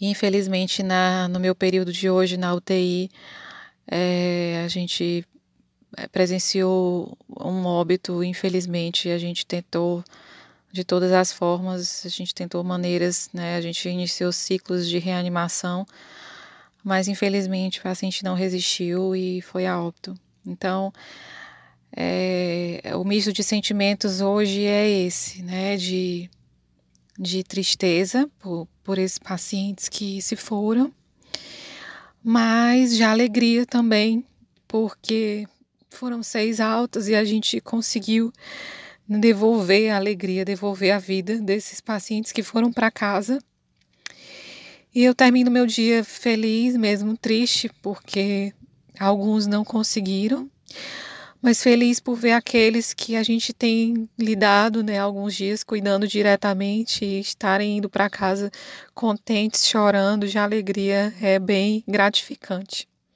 Infelizmente, na, no meu período de hoje na UTI, é, a gente é, presenciou um óbito, infelizmente, a gente tentou de todas as formas, a gente tentou maneiras, né? A gente iniciou ciclos de reanimação, mas infelizmente o paciente não resistiu e foi a óbito. Então, é, o misto de sentimentos hoje é esse, né? De, de tristeza por, por esses pacientes que se foram, mas de alegria também, porque foram seis altas e a gente conseguiu devolver a alegria, devolver a vida desses pacientes que foram para casa. E eu termino meu dia feliz, mesmo triste, porque alguns não conseguiram, mas feliz por ver aqueles que a gente tem lidado, né, alguns dias cuidando diretamente e estarem indo para casa contentes, chorando, de alegria, é bem gratificante.